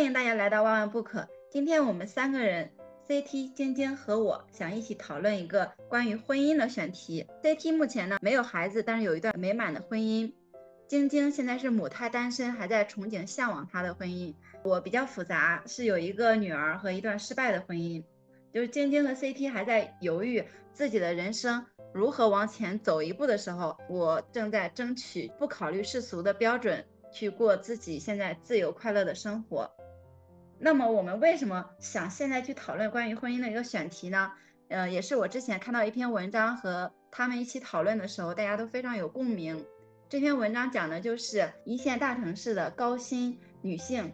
欢迎大家来到万万不可。今天我们三个人，CT、晶晶和我想一起讨论一个关于婚姻的选题。CT 目前呢没有孩子，但是有一段美满的婚姻。晶晶现在是母胎单身，还在憧憬向往她的婚姻。我比较复杂，是有一个女儿和一段失败的婚姻。就是晶晶和 CT 还在犹豫自己的人生如何往前走一步的时候，我正在争取不考虑世俗的标准。去过自己现在自由快乐的生活。那么我们为什么想现在去讨论关于婚姻的一个选题呢？呃，也是我之前看到一篇文章和他们一起讨论的时候，大家都非常有共鸣。这篇文章讲的就是一线大城市的高薪女性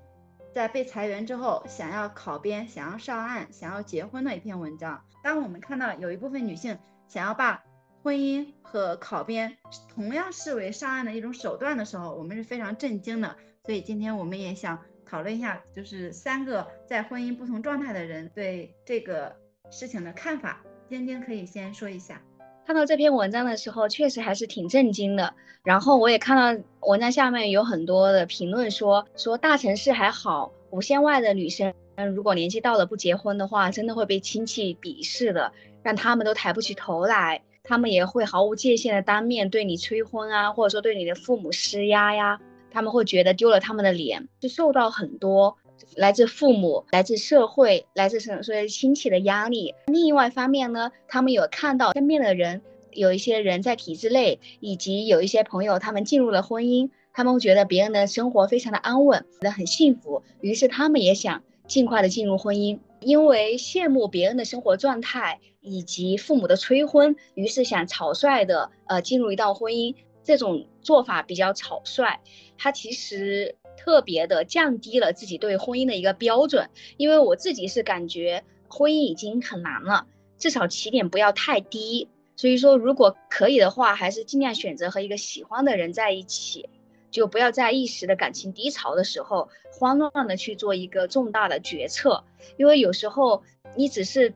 在被裁员之后，想要考编、想要上岸、想要结婚的一篇文章。当我们看到有一部分女性想要把婚姻和考编同样视为上岸的一种手段的时候，我们是非常震惊的。所以今天我们也想讨论一下，就是三个在婚姻不同状态的人对这个事情的看法。晶晶可以先说一下。看到这篇文章的时候，确实还是挺震惊的。然后我也看到文章下面有很多的评论说，说大城市还好，五线外的女生，如果年纪到了不结婚的话，真的会被亲戚鄙视的，让他们都抬不起头来。他们也会毫无界限的当面对你催婚啊，或者说对你的父母施压呀，他们会觉得丢了他们的脸，就受到很多来自父母、来自社会、来自什所以亲戚的压力。另外一方面呢，他们有看到身边的人，有一些人在体制内，以及有一些朋友他们进入了婚姻，他们会觉得别人的生活非常的安稳，觉得很幸福，于是他们也想尽快的进入婚姻。因为羡慕别人的生活状态以及父母的催婚，于是想草率的呃进入一段婚姻。这种做法比较草率，它其实特别的降低了自己对婚姻的一个标准。因为我自己是感觉婚姻已经很难了，至少起点不要太低。所以说，如果可以的话，还是尽量选择和一个喜欢的人在一起。就不要在一时的感情低潮的时候，慌乱的去做一个重大的决策，因为有时候你只是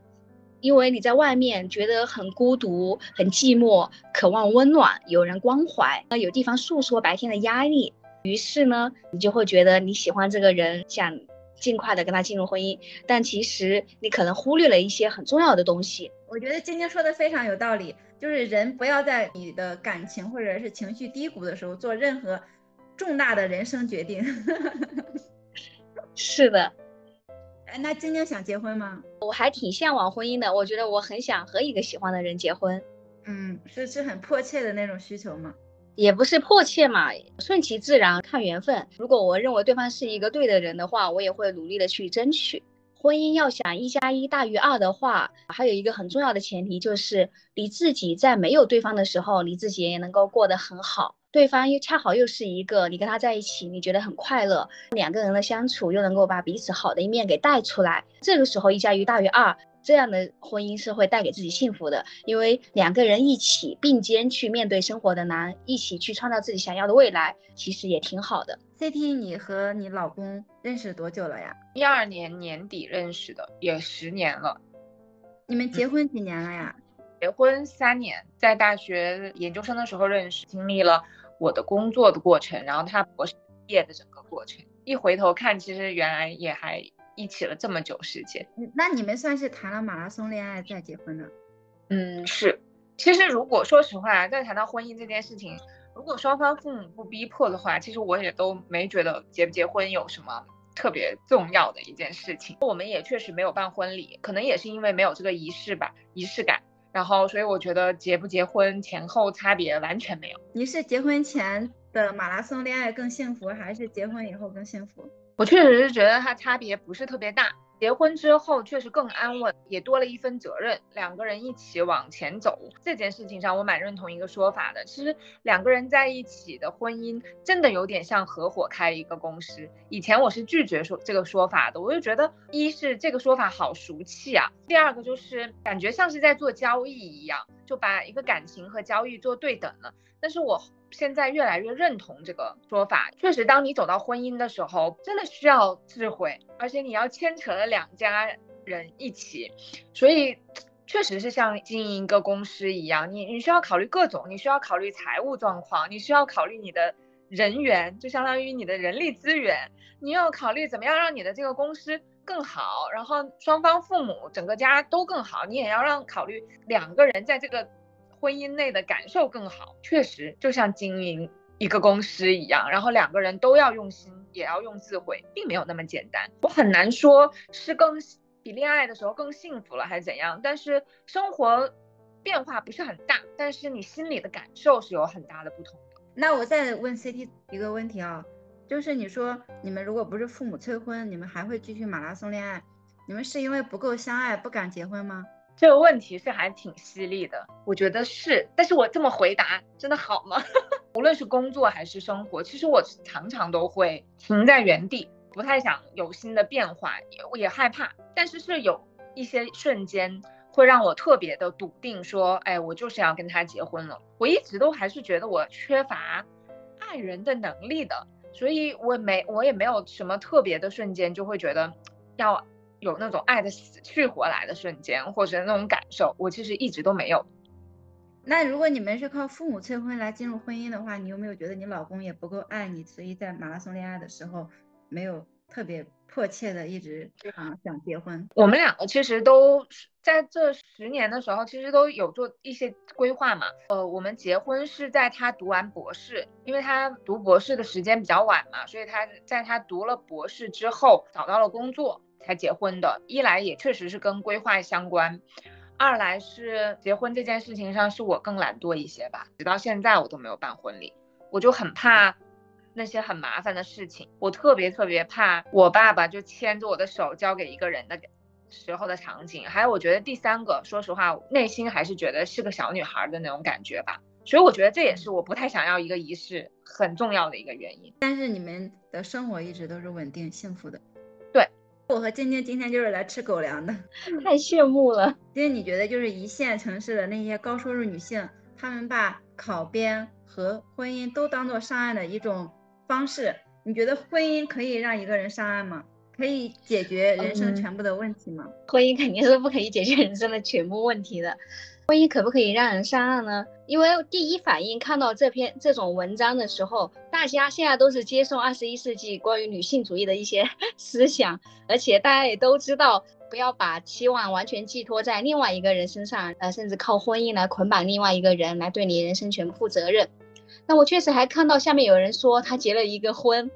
因为你在外面觉得很孤独、很寂寞，渴望温暖、有人关怀，那有地方诉说白天的压力，于是呢，你就会觉得你喜欢这个人，想尽快的跟他进入婚姻，但其实你可能忽略了一些很重要的东西。我觉得晶晶说的非常有道理，就是人不要在你的感情或者是情绪低谷的时候做任何。重大的人生决定，是的。哎，那晶晶想结婚吗？我还挺向往婚姻的，我觉得我很想和一个喜欢的人结婚。嗯，是是很迫切的那种需求吗？也不是迫切嘛，顺其自然，看缘分。如果我认为对方是一个对的人的话，我也会努力的去争取。婚姻要想一加一大于二的话，还有一个很重要的前提就是，你自己在没有对方的时候，你自己也能够过得很好。对方又恰好又是一个你跟他在一起，你觉得很快乐，两个人的相处又能够把彼此好的一面给带出来，这个时候一加一大于二，这样的婚姻是会带给自己幸福的，因为两个人一起并肩去面对生活的难，一起去创造自己想要的未来，其实也挺好的。CT，你和你老公认识多久了呀？一二年年底认识的，也十年了。你们结婚几年了呀？结婚三年，在大学研究生的时候认识，经历了。我的工作的过程，然后他博士毕业的整个过程，一回头看，其实原来也还一起了这么久时间。那你们算是谈了马拉松恋爱再结婚的？嗯，是。其实如果说实话，在谈到婚姻这件事情，如果双方父母不逼迫的话，其实我也都没觉得结不结婚有什么特别重要的一件事情。我们也确实没有办婚礼，可能也是因为没有这个仪式吧，仪式感。然后，所以我觉得结不结婚前后差别完全没有。你是结婚前的马拉松恋爱更幸福，还是结婚以后更幸福？我确实是觉得它差别不是特别大。结婚之后确实更安稳，也多了一份责任，两个人一起往前走这件事情上，我蛮认同一个说法的。其实两个人在一起的婚姻，真的有点像合伙开一个公司。以前我是拒绝说这个说法的，我就觉得一是这个说法好俗气啊，第二个就是感觉像是在做交易一样，就把一个感情和交易做对等了。但是我。现在越来越认同这个说法，确实，当你走到婚姻的时候，真的需要智慧，而且你要牵扯了两家人一起，所以确实是像经营一个公司一样，你你需要考虑各种，你需要考虑财务状况，你需要考虑你的人员，就相当于你的人力资源，你要考虑怎么样让你的这个公司更好，然后双方父母整个家都更好，你也要让考虑两个人在这个婚姻内的感受更好。确实，就像经营一个公司一样，然后两个人都要用心，也要用智慧，并没有那么简单。我很难说是更比恋爱的时候更幸福了还是怎样，但是生活变化不是很大，但是你心里的感受是有很大的不同的。那我再问 CT 一个问题啊，就是你说你们如果不是父母催婚，你们还会继续马拉松恋爱？你们是因为不够相爱不敢结婚吗？这个问题是还挺犀利的，我觉得是，但是我这么回答真的好吗？无论是工作还是生活，其实我常常都会停在原地，不太想有新的变化，也也害怕。但是是有一些瞬间会让我特别的笃定，说，哎，我就是要跟他结婚了。我一直都还是觉得我缺乏爱人的能力的，所以我没我也没有什么特别的瞬间就会觉得要有那种爱的死去活来的瞬间，或者那种感受，我其实一直都没有。那如果你们是靠父母催婚来进入婚姻的话，你有没有觉得你老公也不够爱你，所以在马拉松恋爱的时候没有特别迫切的一直啊想结婚？我们两个其实都在这十年的时候，其实都有做一些规划嘛。呃，我们结婚是在他读完博士，因为他读博士的时间比较晚嘛，所以他在他读了博士之后找到了工作才结婚的。一来也确实是跟规划相关。二来是结婚这件事情上，是我更懒惰一些吧。直到现在我都没有办婚礼，我就很怕那些很麻烦的事情。我特别特别怕我爸爸就牵着我的手交给一个人的时候的场景。还有，我觉得第三个，说实话，内心还是觉得是个小女孩的那种感觉吧。所以我觉得这也是我不太想要一个仪式很重要的一个原因。但是你们的生活一直都是稳定幸福的。对。我和晶晶今天就是来吃狗粮的，太炫目了。因为你觉得就是一线城市的那些高收入女性，她们把考编和婚姻都当做上岸的一种方式。你觉得婚姻可以让一个人上岸吗？可以解决人生全部的问题吗？婚姻肯定是不可以解决人生的全部问题的。婚姻可不可以让人上岸呢？因为第一反应看到这篇这种文章的时候，大家现在都是接受二十一世纪关于女性主义的一些 思想，而且大家也都知道不要把期望完全寄托在另外一个人身上，呃，甚至靠婚姻来捆绑另外一个人来对你人生全部负责任。那我确实还看到下面有人说他结了一个婚，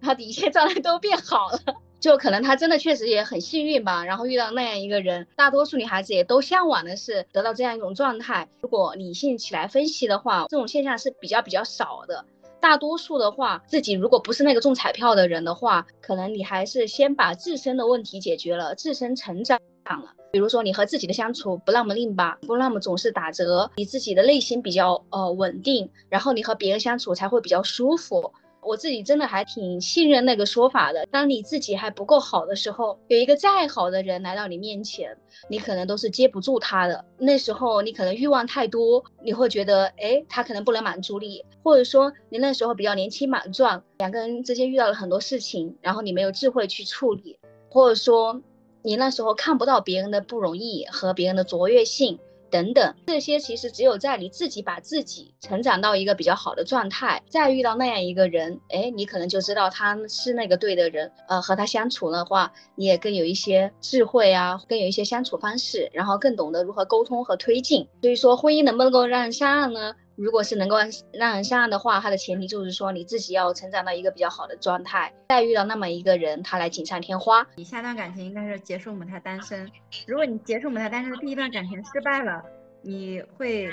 他的一切状态都变好了。就可能她真的确实也很幸运吧，然后遇到那样一个人，大多数女孩子也都向往的是得到这样一种状态。如果理性起来分析的话，这种现象是比较比较少的。大多数的话，自己如果不是那个中彩票的人的话，可能你还是先把自身的问题解决了，自身成长了。比如说你和自己的相处不那么拧巴，不那么总是打折，你自己的内心比较呃稳定，然后你和别人相处才会比较舒服。我自己真的还挺信任那个说法的。当你自己还不够好的时候，有一个再好的人来到你面前，你可能都是接不住他的。那时候你可能欲望太多，你会觉得，哎，他可能不能满足你，或者说你那时候比较年轻莽撞，两个人之间遇到了很多事情，然后你没有智慧去处理，或者说你那时候看不到别人的不容易和别人的卓越性。等等，这些其实只有在你自己把自己成长到一个比较好的状态，再遇到那样一个人，哎，你可能就知道他是那个对的人。呃，和他相处的话，你也更有一些智慧啊，更有一些相处方式，然后更懂得如何沟通和推进。所以说，婚姻能不能够让人上岸呢？如果是能够让人相爱的话，它的前提就是说你自己要成长到一个比较好的状态，再遇到那么一个人，他来锦上添花。你下段感情应该是结束母胎单身。如果你结束母胎单身的第一段感情失败了，你会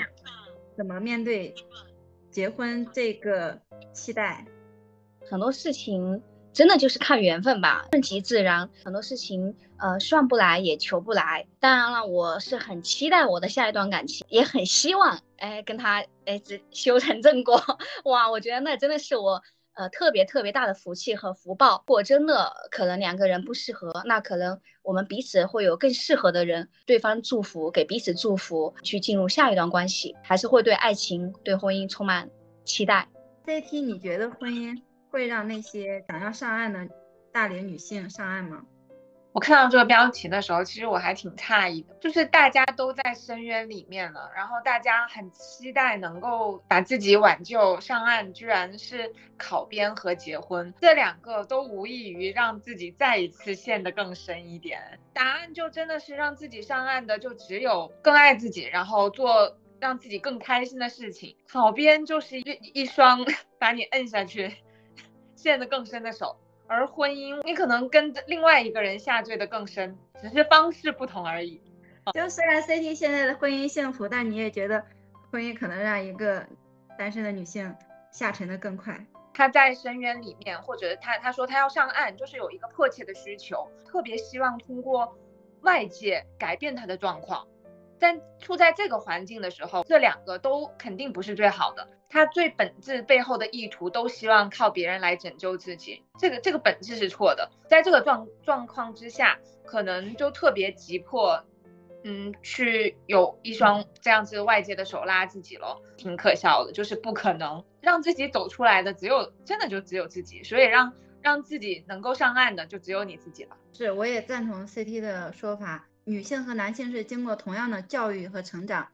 怎么面对结婚这个期待？很多事情。真的就是看缘分吧，顺其自然。很多事情，呃，算不来也求不来。当然了，我是很期待我的下一段感情，也很希望，哎，跟他，哎，这修成正果。哇，我觉得那真的是我，呃，特别特别大的福气和福报。如果真的可能两个人不适合，那可能我们彼此会有更适合的人，对方祝福，给彼此祝福，去进入下一段关系，还是会对爱情、对婚姻充满期待。这一题你觉得婚姻？会让那些想要上岸的大龄女性上岸吗？我看到这个标题的时候，其实我还挺诧异的，就是大家都在深渊里面了，然后大家很期待能够把自己挽救上岸，居然是考编和结婚，这两个都无异于让自己再一次陷得更深一点。答案就真的是让自己上岸的，就只有更爱自己，然后做让自己更开心的事情。考编就是一一双 把你摁下去，陷得更深的手。而婚姻，你可能跟另外一个人下坠的更深，只是方式不同而已。就虽然 CT 现在的婚姻幸福，但你也觉得婚姻可能让一个单身的女性下沉的更快。她在深渊里面，或者她她说她要上岸，就是有一个迫切的需求，特别希望通过外界改变她的状况。但处在这个环境的时候，这两个都肯定不是最好的。他最本质背后的意图都希望靠别人来拯救自己，这个这个本质是错的。在这个状状况之下，可能就特别急迫，嗯，去有一双这样子外界的手拉自己了，挺可笑的。就是不可能让自己走出来的，只有真的就只有自己。所以让让自己能够上岸的，就只有你自己了。是，我也赞同 CT 的说法。女性和男性是经过同样的教育和成长，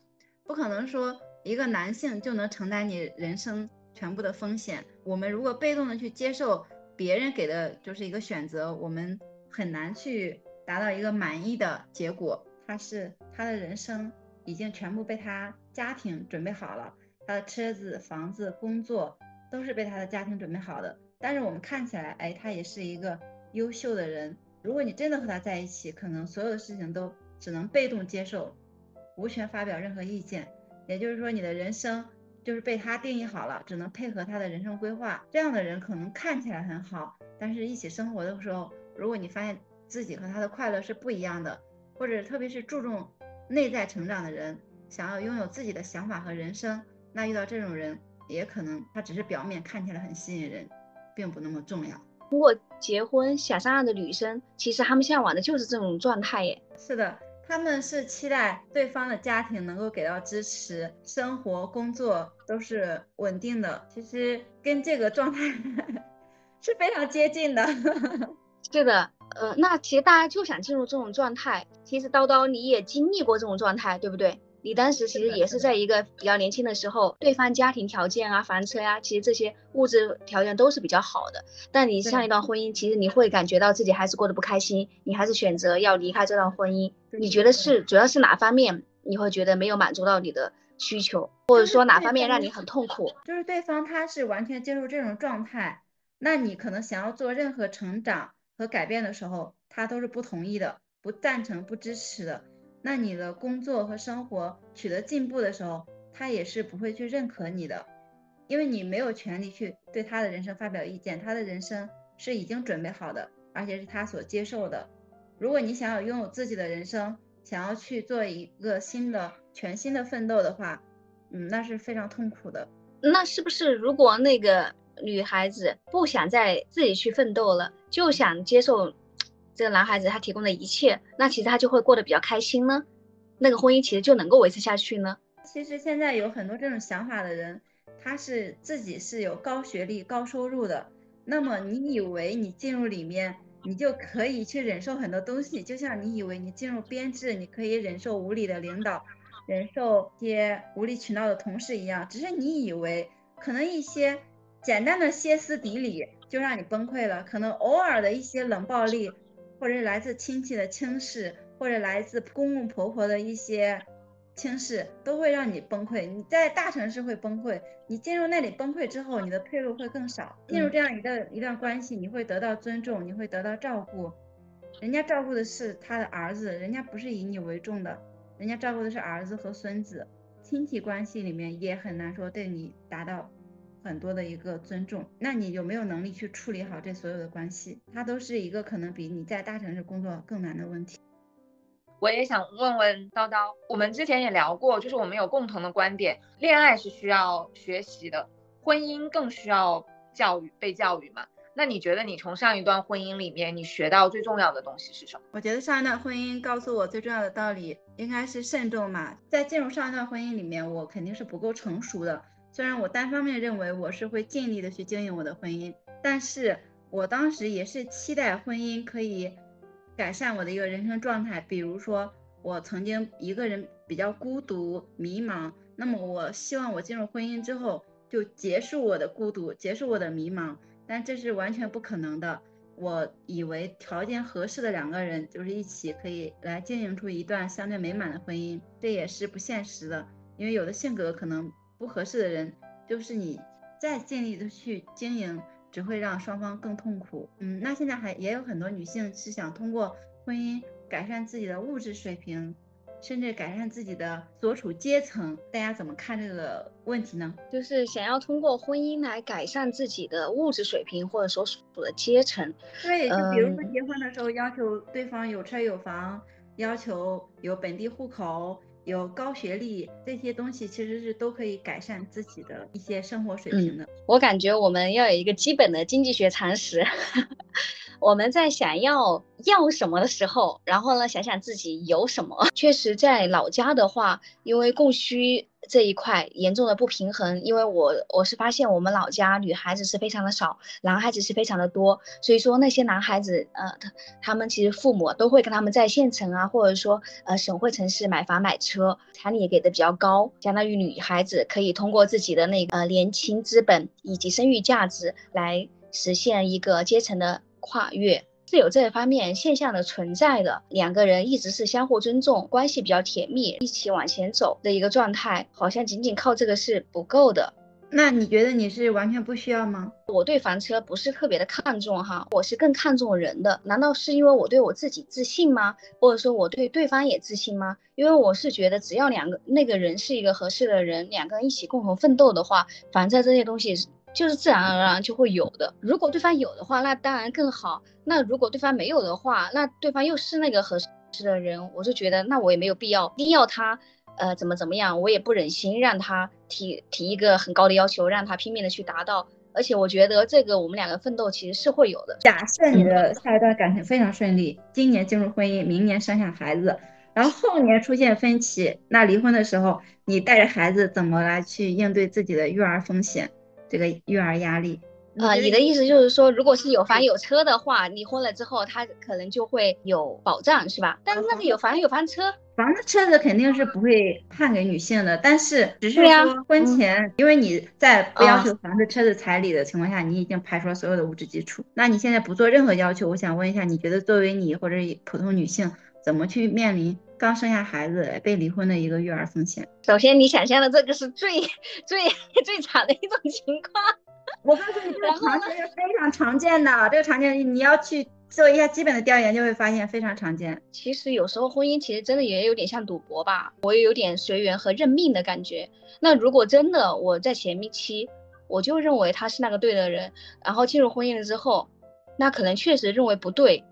不可能说一个男性就能承担你人生全部的风险。我们如果被动的去接受别人给的就是一个选择，我们很难去达到一个满意的结果。他是他的人生已经全部被他家庭准备好了，他的车子、房子、工作都是被他的家庭准备好的。但是我们看起来，哎，他也是一个优秀的人。如果你真的和他在一起，可能所有的事情都只能被动接受，无权发表任何意见。也就是说，你的人生就是被他定义好了，只能配合他的人生规划。这样的人可能看起来很好，但是一起生活的时候，如果你发现自己和他的快乐是不一样的，或者特别是注重内在成长的人，想要拥有自己的想法和人生，那遇到这种人，也可能他只是表面看起来很吸引人，并不那么重要。通过结婚想上岸的女生，其实她们向往的就是这种状态耶。是的，他们是期待对方的家庭能够给到支持，生活工作都是稳定的。其实跟这个状态 是非常接近的。是的，呃，那其实大家就想进入这种状态。其实叨叨你也经历过这种状态，对不对？你当时其实也是在一个比较年轻的时候，对方家庭条件啊、房车呀，其实这些物质条件都是比较好的。但你上一段婚姻，其实你会感觉到自己还是过得不开心，你还是选择要离开这段婚姻。你觉得是主要是哪方面你会觉得没有满足到你的需求，或者说哪方面让你很痛苦？就是对方他是完全接受这种状态，那你可能想要做任何成长和改变的时候，他都是不同意的、不赞成、不支持的。那你的工作和生活取得进步的时候，他也是不会去认可你的，因为你没有权利去对他的人生发表意见，他的人生是已经准备好的，而且是他所接受的。如果你想要拥有自己的人生，想要去做一个新的、全新的奋斗的话，嗯，那是非常痛苦的。那是不是如果那个女孩子不想再自己去奋斗了，就想接受？这个男孩子他提供的一切，那其实他就会过得比较开心呢，那个婚姻其实就能够维持下去呢。其实现在有很多这种想法的人，他是自己是有高学历、高收入的。那么你以为你进入里面，你就可以去忍受很多东西，就像你以为你进入编制，你可以忍受无理的领导，忍受些无理取闹的同事一样。只是你以为可能一些简单的歇斯底里就让你崩溃了，可能偶尔的一些冷暴力。或者来自亲戚的轻视，或者来自公公婆婆的一些轻视，都会让你崩溃。你在大城市会崩溃，你进入那里崩溃之后，你的退路会更少。进入这样一个一段关系，你会得到尊重，你会得到照顾。人家照顾的是他的儿子，人家不是以你为重的，人家照顾的是儿子和孙子。亲戚关系里面也很难说对你达到。很多的一个尊重，那你有没有能力去处理好这所有的关系？它都是一个可能比你在大城市工作更难的问题。我也想问问叨叨，我们之前也聊过，就是我们有共同的观点，恋爱是需要学习的，婚姻更需要教育被教育嘛？那你觉得你从上一段婚姻里面你学到最重要的东西是什么？我觉得上一段婚姻告诉我最重要的道理应该是慎重嘛。在进入上一段婚姻里面，我肯定是不够成熟的。虽然我单方面认为我是会尽力的去经营我的婚姻，但是我当时也是期待婚姻可以改善我的一个人生状态。比如说，我曾经一个人比较孤独、迷茫，那么我希望我进入婚姻之后就结束我的孤独，结束我的迷茫，但这是完全不可能的。我以为条件合适的两个人就是一起可以来经营出一段相对美满的婚姻，这也是不现实的，因为有的性格可能不合适的人，就是你再尽力的去经营。只会让双方更痛苦。嗯，那现在还也有很多女性是想通过婚姻改善自己的物质水平，甚至改善自己的所处阶层。大家怎么看这个问题呢？就是想要通过婚姻来改善自己的物质水平，或者所处的阶层。对，就比如说结婚的时候要求对方有车有房，要求有本地户口。有高学历这些东西，其实是都可以改善自己的一些生活水平的。我感觉我们要有一个基本的经济学常识。我们在想要要什么的时候，然后呢，想想自己有什么。确实，在老家的话，因为供需这一块严重的不平衡，因为我我是发现我们老家女孩子是非常的少，男孩子是非常的多，所以说那些男孩子，呃，他他们其实父母都会跟他们在县城啊，或者说呃省会城市买房买车，彩礼也给的比较高，相当于女孩子可以通过自己的那个呃年轻资本以及生育价值来实现一个阶层的。跨越是有这方面现象的存在的，两个人一直是相互尊重，关系比较甜蜜，一起往前走的一个状态，好像仅仅靠这个是不够的。那你觉得你是完全不需要吗？我对房车不是特别的看重哈，我是更看重人的。难道是因为我对我自己自信吗？或者说我对对方也自信吗？因为我是觉得只要两个那个人是一个合适的人，两个人一起共同奋斗的话，房车这些东西。就是自然而然就会有的。如果对方有的话，那当然更好。那如果对方没有的话，那对方又是那个合适的人，我就觉得那我也没有必要一定要他，呃，怎么怎么样，我也不忍心让他提提一个很高的要求，让他拼命的去达到。而且我觉得这个我们两个奋斗其实是会有的。假设你的下一段感情非常顺利，今年进入婚姻，明年生下孩子，然后后年出现分歧，那离婚的时候，你带着孩子怎么来去应对自己的育儿风险？这个育儿压力啊，你的意思就是说，如果是有房有车的话，离婚了之后，他可能就会有保障，是吧？但是那个有房有房车，房子车子肯定是不会判给女性的，但是只是说婚前，因为你在不要求房子车子彩礼的情况下，你已经排除了所有的物质基础。那你现在不做任何要求，我想问一下，你觉得作为你或者普通女性，怎么去面临？刚生下孩子被离婚的一个育儿风险。首先，你想象的这个是最最最惨的一种情况。我告诉你，这个常见是非常常见的。这个常见，你要去做一下基本的调研，就会发现非常常见。其实有时候婚姻其实真的也有点像赌博吧，我也有点随缘和认命的感觉。那如果真的我在前面期，我就认为他是那个对的人，然后进入婚姻了之后，那可能确实认为不对，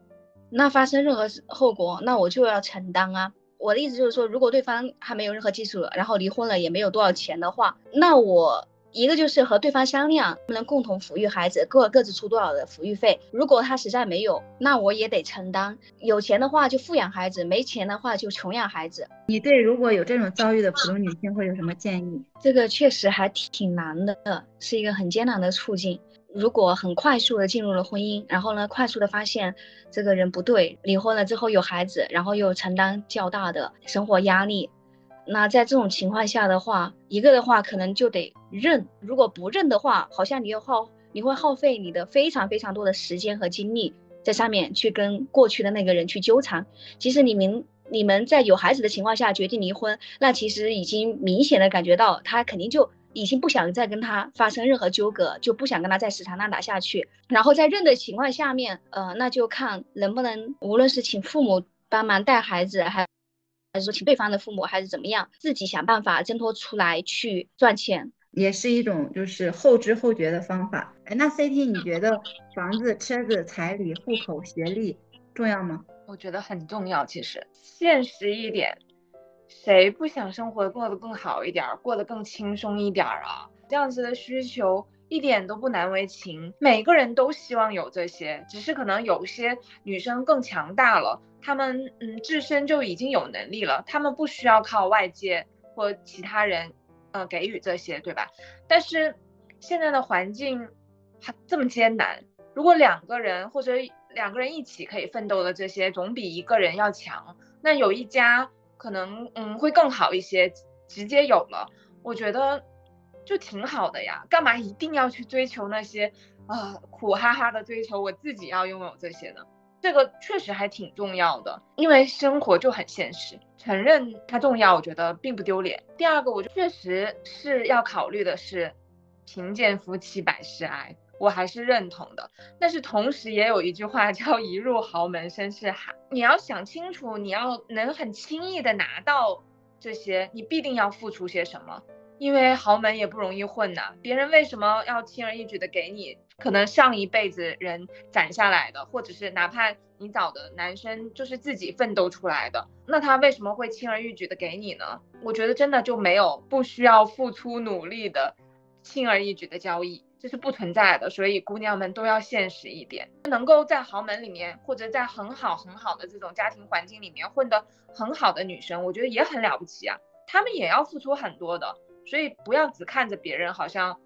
那发生任何后果，那我就要承担啊。我的意思就是说，如果对方还没有任何基础，然后离婚了也没有多少钱的话，那我一个就是和对方商量，不能共同抚育孩子，各各自出多少的抚育费。如果他实在没有，那我也得承担。有钱的话就富养孩子，没钱的话就穷养孩子。你对如果有这种遭遇的普通女性会有什么建议？这个确实还挺难的，是一个很艰难的处境。如果很快速的进入了婚姻，然后呢，快速的发现这个人不对，离婚了之后有孩子，然后又承担较大的生活压力，那在这种情况下的话，一个的话可能就得认，如果不认的话，好像你又耗，你会耗费你的非常非常多的时间和精力在上面去跟过去的那个人去纠缠。其实你们你们在有孩子的情况下决定离婚，那其实已经明显的感觉到他肯定就。已经不想再跟他发生任何纠葛，就不想跟他再死缠烂打下去。然后在认的情况下面，呃，那就看能不能，无论是请父母帮忙带孩子，还还是说请对方的父母，还是怎么样，自己想办法挣脱出来去赚钱，也是一种就是后知后觉的方法。哎，那 CT 你觉得房子、车子、彩礼、户口、学历重要吗？我觉得很重要。其实现实一点。谁不想生活过得更好一点，过得更轻松一点啊？这样子的需求一点都不难为情，每个人都希望有这些，只是可能有些女生更强大了，她们嗯自身就已经有能力了，她们不需要靠外界或其他人呃给予这些，对吧？但是现在的环境还这么艰难，如果两个人或者两个人一起可以奋斗的这些，总比一个人要强。那有一家可能嗯会更好一些，直接有了，我觉得就挺好的呀。干嘛一定要去追求那些啊苦哈哈的追求？我自己要拥有这些呢？这个确实还挺重要的，因为生活就很现实，承认它重要，我觉得并不丢脸。第二个，我就确实是要考虑的是，贫贱夫妻百事哀，我还是认同的。但是同时也有一句话叫一入豪门深似海，你要想清楚，你要能很轻易的拿到这些，你必定要付出些什么。因为豪门也不容易混呐，别人为什么要轻而易举的给你？可能上一辈子人攒下来的，或者是哪怕你找的男生就是自己奋斗出来的，那他为什么会轻而易举的给你呢？我觉得真的就没有不需要付出努力的轻而易举的交易，这是不存在的。所以姑娘们都要现实一点，能够在豪门里面或者在很好很好的这种家庭环境里面混得很好的女生，我觉得也很了不起啊，她们也要付出很多的。所以不要只看着别人好像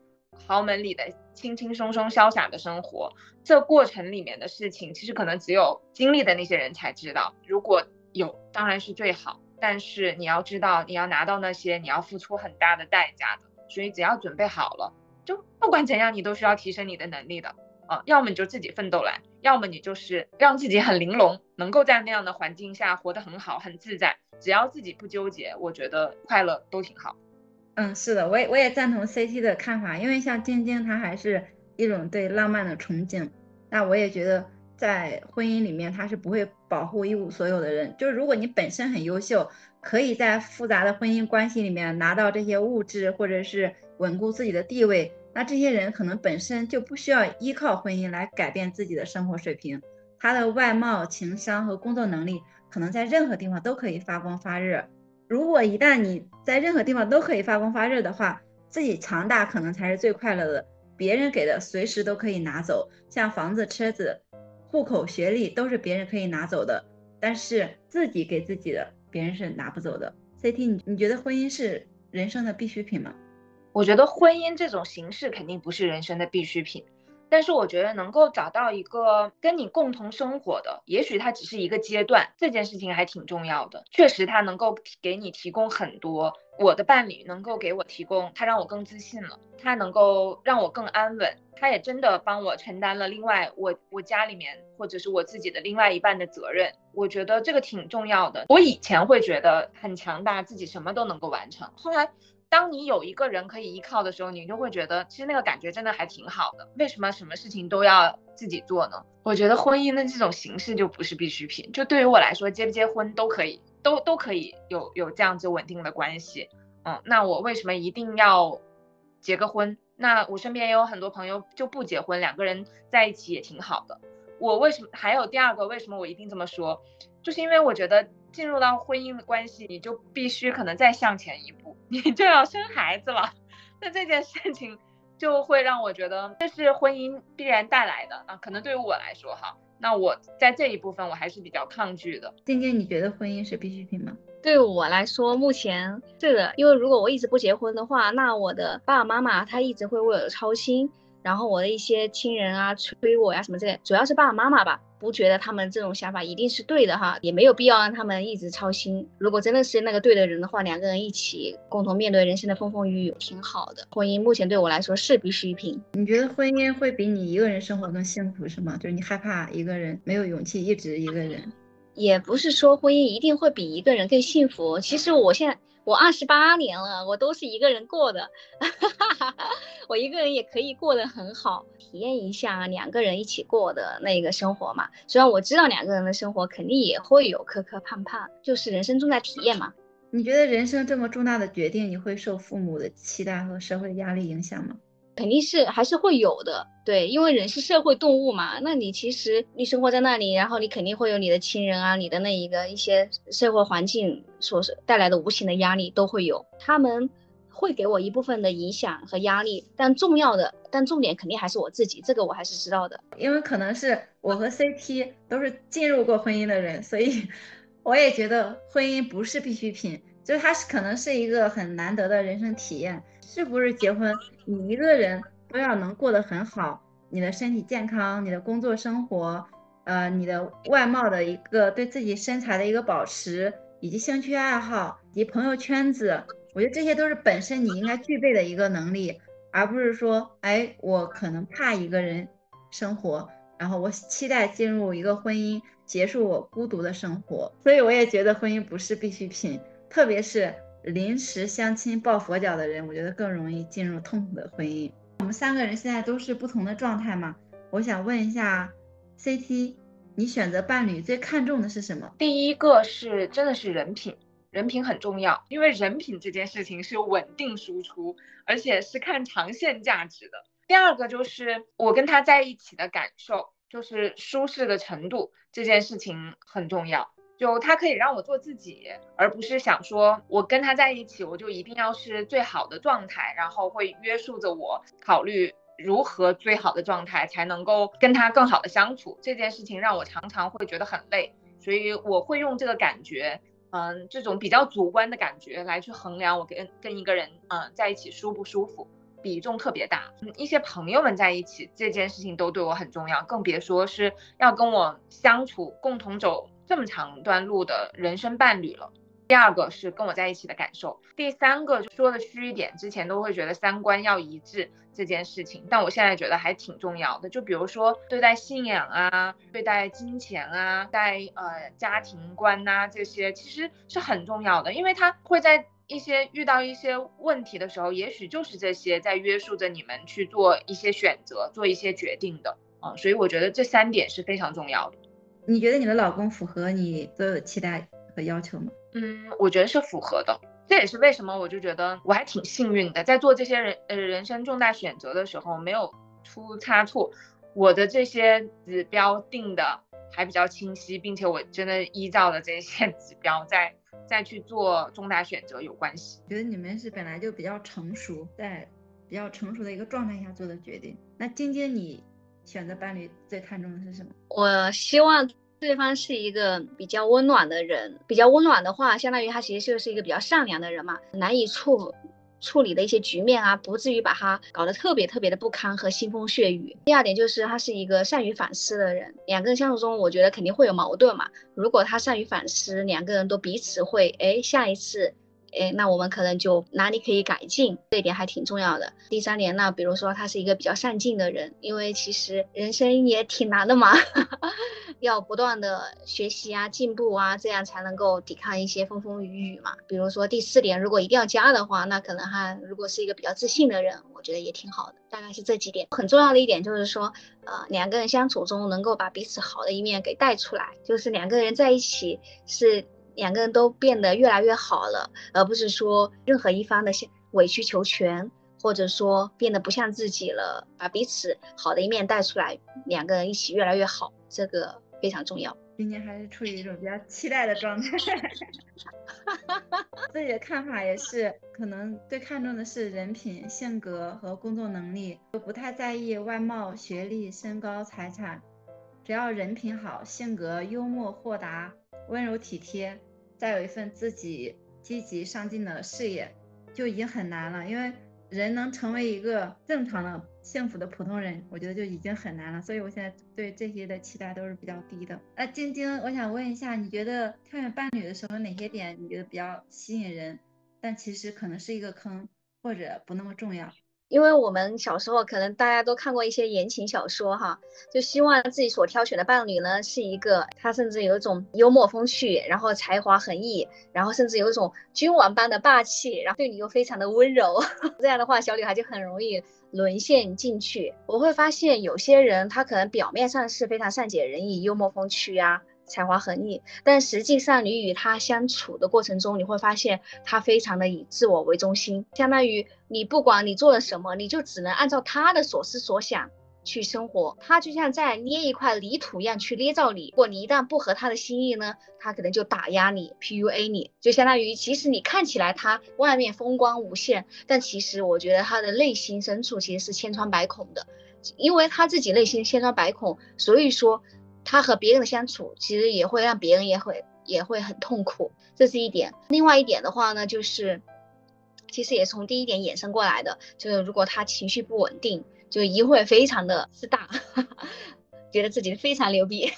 豪门里的轻轻松松潇洒的生活，这过程里面的事情，其实可能只有经历的那些人才知道。如果有，当然是最好。但是你要知道，你要拿到那些，你要付出很大的代价的。所以只要准备好了，就不管怎样，你都需要提升你的能力的啊。要么你就自己奋斗来，要么你就是让自己很玲珑，能够在那样的环境下活得很好、很自在。只要自己不纠结，我觉得快乐都挺好。嗯，是的，我也我也赞同 CT 的看法，因为像晶晶她还是一种对浪漫的憧憬，那我也觉得在婚姻里面她是不会保护一无所有的人，就是如果你本身很优秀，可以在复杂的婚姻关系里面拿到这些物质或者是稳固自己的地位，那这些人可能本身就不需要依靠婚姻来改变自己的生活水平，他的外貌、情商和工作能力可能在任何地方都可以发光发热。如果一旦你在任何地方都可以发光发热的话，自己强大可能才是最快乐的。别人给的随时都可以拿走，像房子、车子、户口、学历都是别人可以拿走的，但是自己给自己的，别人是拿不走的。CT，你你觉得婚姻是人生的必需品吗？我觉得婚姻这种形式肯定不是人生的必需品。但是我觉得能够找到一个跟你共同生活的，也许它只是一个阶段，这件事情还挺重要的。确实，它能够给你提供很多。我的伴侣能够给我提供，他让我更自信了，他能够让我更安稳，他也真的帮我承担了另外我我家里面或者是我自己的另外一半的责任。我觉得这个挺重要的。我以前会觉得很强大，自己什么都能够完成，后来。当你有一个人可以依靠的时候，你就会觉得其实那个感觉真的还挺好的。为什么什么事情都要自己做呢？我觉得婚姻的这种形式就不是必需品。就对于我来说，结不结婚都可以，都都可以有有这样子稳定的关系。嗯，那我为什么一定要结个婚？那我身边也有很多朋友就不结婚，两个人在一起也挺好的。我为什么还有第二个？为什么我一定这么说？就是因为我觉得进入到婚姻的关系，你就必须可能再向前一步。你就要生孩子了，那这件事情就会让我觉得这是婚姻必然带来的啊。可能对于我来说哈，那我在这一部分我还是比较抗拒的。晶晶，你觉得婚姻是必需品吗？对我来说，目前是的，因为如果我一直不结婚的话，那我的爸爸妈妈他一直会为我操心。然后我的一些亲人啊，催我呀什么之类，主要是爸爸妈妈吧，不觉得他们这种想法一定是对的哈，也没有必要让他们一直操心。如果真的是那个对的人的话，两个人一起共同面对人生的风风雨雨，挺好的。婚姻目前对我来说是必需品。你觉得婚姻会比你一个人生活更幸福是吗？就是你害怕一个人没有勇气一直一个人？也不是说婚姻一定会比一个人更幸福。其实我现在。我二十八年了，我都是一个人过的，我一个人也可以过得很好，体验一下两个人一起过的那个生活嘛。虽然我知道两个人的生活肯定也会有磕磕绊绊，就是人生重在体验嘛。你觉得人生这么重大的决定，你会受父母的期待和社会压力影响吗？肯定是还是会有的，对，因为人是社会动物嘛。那你其实你生活在那里，然后你肯定会有你的亲人啊，你的那一个一些社会环境所带来的无形的压力都会有，他们会给我一部分的影响和压力。但重要的，但重点肯定还是我自己，这个我还是知道的。因为可能是我和 CT 都是进入过婚姻的人，所以 我也觉得婚姻不是必需品，就是它是可能是一个很难得的人生体验。是不是结婚，你一个人都要能过得很好，你的身体健康，你的工作生活，呃，你的外貌的一个对自己身材的一个保持，以及兴趣爱好及朋友圈子，我觉得这些都是本身你应该具备的一个能力，而不是说，哎，我可能怕一个人生活，然后我期待进入一个婚姻，结束我孤独的生活。所以我也觉得婚姻不是必需品，特别是临时相亲抱佛脚的人，我觉得更容易进入痛苦的婚姻。我们三个人现在都是不同的状态嘛，我想问一下。CT，你选择伴侣最看重的是什么？第一个是真的是人品，人品很重要，因为人品这件事情是稳定输出，而且是看长线价值的。第二个就是我跟他在一起的感受，就是舒适的程度，这件事情很重要。就他可以让我做自己，而不是想说我跟他在一起，我就一定要是最好的状态，然后会约束着我考虑。如何最好的状态才能够跟他更好的相处？这件事情让我常常会觉得很累，所以我会用这个感觉，嗯，这种比较主观的感觉来去衡量我跟跟一个人，嗯，在一起舒不舒服，比重特别大。嗯，一些朋友们在一起这件事情都对我很重要，更别说是要跟我相处、共同走这么长段路的人生伴侣了。第二个是跟我在一起的感受，第三个就说的虚一点，之前都会觉得三观要一致这件事情，但我现在觉得还挺重要的。就比如说对待信仰啊，对待金钱啊，在呃家庭观呐这些，其实是很重要的，因为他会在一些遇到一些问题的时候，也许就是这些在约束着你们去做一些选择，做一些决定的啊，所以我觉得这三点是非常重要的。你觉得你的老公符合你所有期待和要求吗？嗯，我觉得是符合的，这也是为什么我就觉得我还挺幸运的，在做这些人呃人生重大选择的时候没有出差错，我的这些指标定的还比较清晰，并且我真的依照了这些 指标在再去做重大选择有关系。觉得你们是本来就比较成熟，在比较成熟的一个状态下做的决定。那晶晶，你选择伴侣最看重的是什么？我希望。对方是一个比较温暖的人，比较温暖的话，相当于他其实就是一个比较善良的人嘛，难以处处理的一些局面啊，不至于把他搞得特别特别的不堪和腥风血雨。第二点就是他是一个善于反思的人，两个人相处中，我觉得肯定会有矛盾嘛，如果他善于反思，两个人都彼此会，哎，下一次。哎，那我们可能就哪里可以改进，这一点还挺重要的。第三点呢，比如说他是一个比较上进的人，因为其实人生也挺难的嘛，要不断的学习啊、进步啊，这样才能够抵抗一些风风雨雨嘛。比如说第四点，如果一定要加的话，那可能还如果是一个比较自信的人，我觉得也挺好的。大概是这几点。很重要的一点就是说，呃，两个人相处中能够把彼此好的一面给带出来，就是两个人在一起是。两个人都变得越来越好了，而不是说任何一方的委曲求全，或者说变得不像自己了，把彼此好的一面带出来，两个人一起越来越好，这个非常重要。今年还是处于一种比较期待的状态，自己的看法也是，可能最看重的是人品、性格和工作能力，都不太在意外貌、学历、身高、财产，只要人品好，性格幽默豁达。温柔体贴，再有一份自己积极上进的事业，就已经很难了。因为人能成为一个正常的、幸福的普通人，我觉得就已经很难了。所以我现在对这些的期待都是比较低的。那晶晶，我想问一下，你觉得挑选伴侣的时候，哪些点你觉得比较吸引人，但其实可能是一个坑，或者不那么重要？因为我们小时候可能大家都看过一些言情小说哈，就希望自己所挑选的伴侣呢是一个他甚至有一种幽默风趣，然后才华横溢，然后甚至有一种君王般的霸气，然后对你又非常的温柔，这样的话小女孩就很容易沦陷进去。我会发现有些人他可能表面上是非常善解人意、幽默风趣呀。才华横溢，但实际上你与他相处的过程中，你会发现他非常的以自我为中心，相当于你不管你做了什么，你就只能按照他的所思所想去生活。他就像在捏一块泥土一样去捏造你。如果你一旦不合他的心意呢，他可能就打压你，PUA 你，就相当于其实你看起来他外面风光无限，但其实我觉得他的内心深处其实是千疮百孔的，因为他自己内心千疮百孔，所以说。他和别人的相处，其实也会让别人也会也会很痛苦，这是一点。另外一点的话呢，就是其实也从第一点衍生过来的，就是如果他情绪不稳定，就一会非常的自大，觉得自己非常牛逼，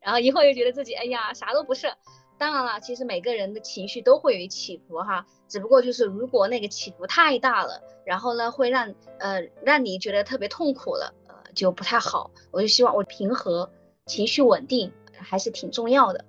然后一会儿又觉得自己哎呀啥都不是。当然了，其实每个人的情绪都会有起伏哈，只不过就是如果那个起伏太大了，然后呢会让呃让你觉得特别痛苦了，呃就不太好。我就希望我平和，情绪稳定还是挺重要的。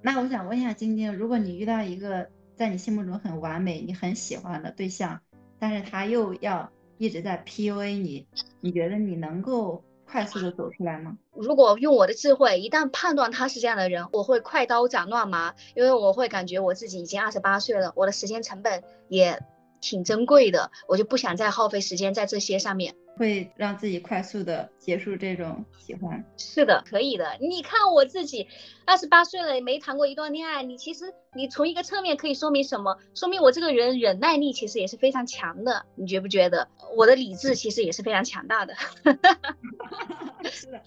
那我想问一下晶晶，如果你遇到一个在你心目中很完美、你很喜欢的对象，但是他又要一直在 PUA 你，你觉得你能够快速的走出来吗？如果用我的智慧，一旦判断他是这样的人，我会快刀斩乱麻，因为我会感觉我自己已经二十八岁了，我的时间成本也挺珍贵的，我就不想再耗费时间在这些上面。会让自己快速的结束这种喜欢，是的，可以的。你看我自己，二十八岁了，没谈过一段恋爱。你其实，你从一个侧面可以说明什么？说明我这个人忍耐力其实也是非常强的。你觉不觉得？我的理智其实也是非常强大的。是的。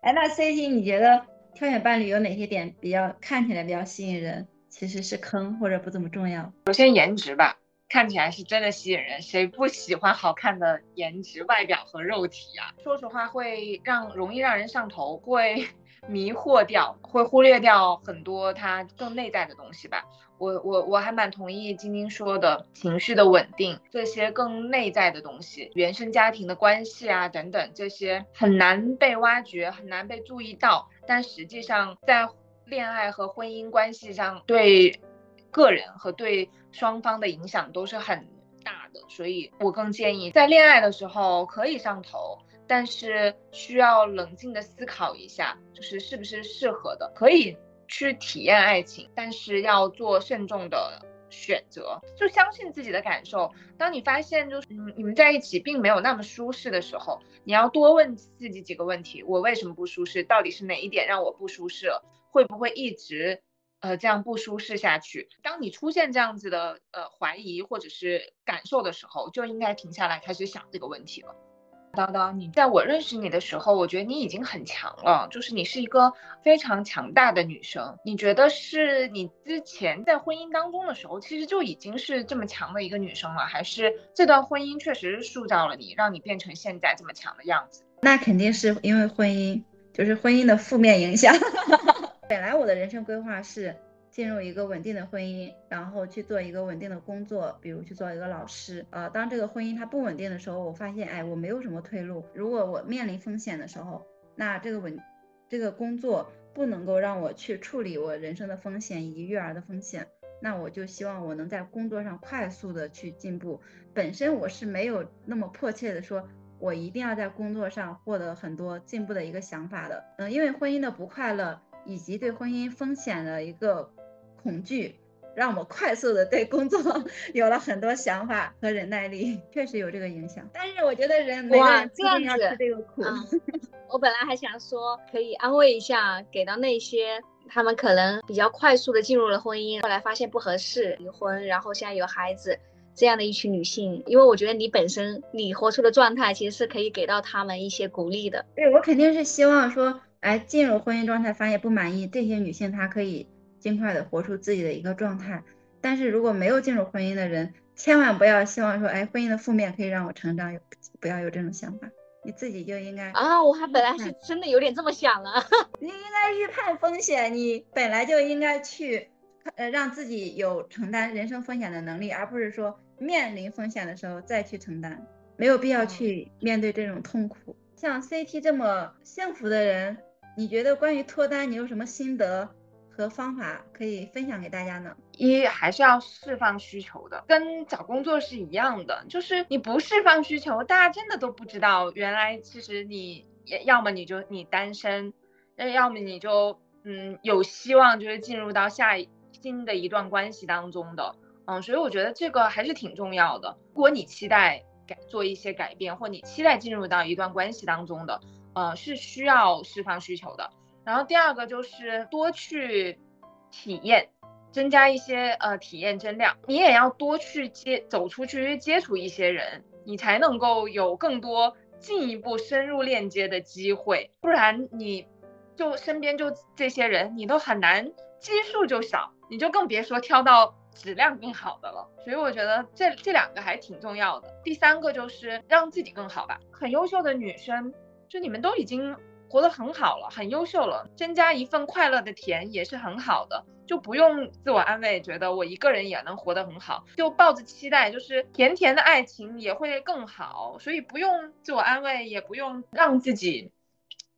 哎，那 C T，你觉得挑选伴侣有哪些点比较看起来比较吸引人，其实是坑或者不怎么重要？首先颜值吧。看起来是真的吸引人，谁不喜欢好看的颜值、外表和肉体啊？说实话，会让容易让人上头，会 迷惑掉，会忽略掉很多他更内在的东西吧。我我我还蛮同意晶晶说的，情绪的稳定，这些更内在的东西，原生家庭的关系啊等等，这些很难被挖掘，很难被注意到，但实际上在恋爱和婚姻关系上对。个人和对双方的影响都是很大的，所以我更建议在恋爱的时候可以上头，但是需要冷静的思考一下，就是是不是适合的，可以去体验爱情，但是要做慎重的选择，就相信自己的感受。当你发现就是嗯你们在一起并没有那么舒适的时候，你要多问自己几个问题：我为什么不舒适？到底是哪一点让我不舒适了？会不会一直？呃，这样不舒适下去。当你出现这样子的呃怀疑或者是感受的时候，就应该停下来开始想这个问题了。叨叨，你在我认识你的时候，我觉得你已经很强了，就是你是一个非常强大的女生。你觉得是你之前在婚姻当中的时候，其实就已经是这么强的一个女生了，还是这段婚姻确实塑造了你，让你变成现在这么强的样子？那肯定是因为婚姻，就是婚姻的负面影响。本来我的人生规划是进入一个稳定的婚姻，然后去做一个稳定的工作，比如去做一个老师。呃，当这个婚姻它不稳定的时候，我发现，哎，我没有什么退路。如果我面临风险的时候，那这个稳，这个工作不能够让我去处理我人生的风险以及育儿的风险，那我就希望我能在工作上快速的去进步。本身我是没有那么迫切的说，我一定要在工作上获得很多进步的一个想法的。嗯，因为婚姻的不快乐。以及对婚姻风险的一个恐惧，让我快速的对工作 有了很多想法和忍耐力，确实有这个影响。但是我觉得人每个人这样要吃这个苦。我本来还想说可以安慰一下，给到那些他们可能比较快速的进入了婚姻，后来发现不合适离婚，然后现在有孩子这样的一群女性，因为我觉得你本身你活出的状态其实是可以给到他们一些鼓励的。对我肯定是希望说。哎，进入婚姻状态发现不满意，这些女性她可以尽快的活出自己的一个状态。但是如果没有进入婚姻的人，千万不要希望说，哎，婚姻的负面可以让我成长，不要有这种想法。你自己就应该啊，我还本来是真的有点这么想了。你应该预判风险，你本来就应该去，呃，让自己有承担人生风险的能力，而不是说面临风险的时候再去承担，没有必要去面对这种痛苦。像 CT 这么幸福的人。你觉得关于脱单，你有什么心得和方法可以分享给大家呢？一还是要释放需求的，跟找工作是一样的，就是你不释放需求，大家真的都不知道，原来其实你要么你就你单身，那要么你就嗯有希望就是进入到下新的一段关系当中的，嗯，所以我觉得这个还是挺重要的。如果你期待改做一些改变，或你期待进入到一段关系当中的。呃，是需要释放需求的。然后第二个就是多去体验，增加一些呃体验增量。你也要多去接走出去接触一些人，你才能够有更多进一步深入链接的机会。不然你就身边就这些人，你都很难基数就少，你就更别说挑到质量更好的了。所以我觉得这这两个还挺重要的。第三个就是让自己更好吧。很优秀的女生。就你们都已经活得很好了，很优秀了，增加一份快乐的甜也是很好的，就不用自我安慰，觉得我一个人也能活得很好，就抱着期待，就是甜甜的爱情也会更好，所以不用自我安慰，也不用让自己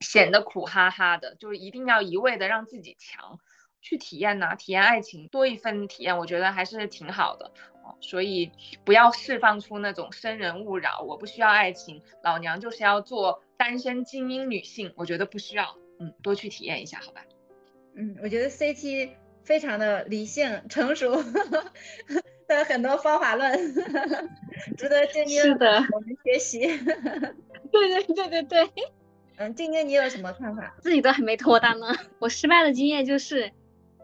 显得苦哈哈的，就是一定要一味的让自己强，去体验呐，体验爱情，多一份体验，我觉得还是挺好的。所以不要释放出那种生人勿扰，我不需要爱情，老娘就是要做单身精英女性，我觉得不需要，嗯，多去体验一下，好吧？嗯，我觉得 CT 非常的理性成熟，的很多方法论，值得晶晶我们学习。对对对对对，嗯，静静你有什么看法？自己都还没脱单呢，我失败的经验就是。